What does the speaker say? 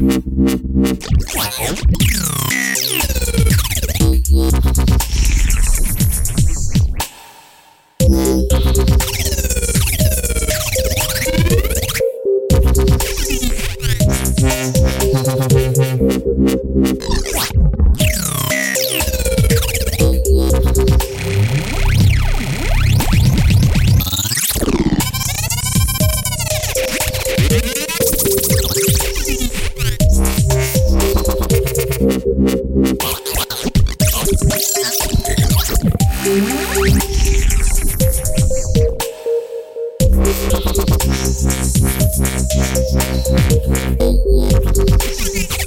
Wow. Thank you.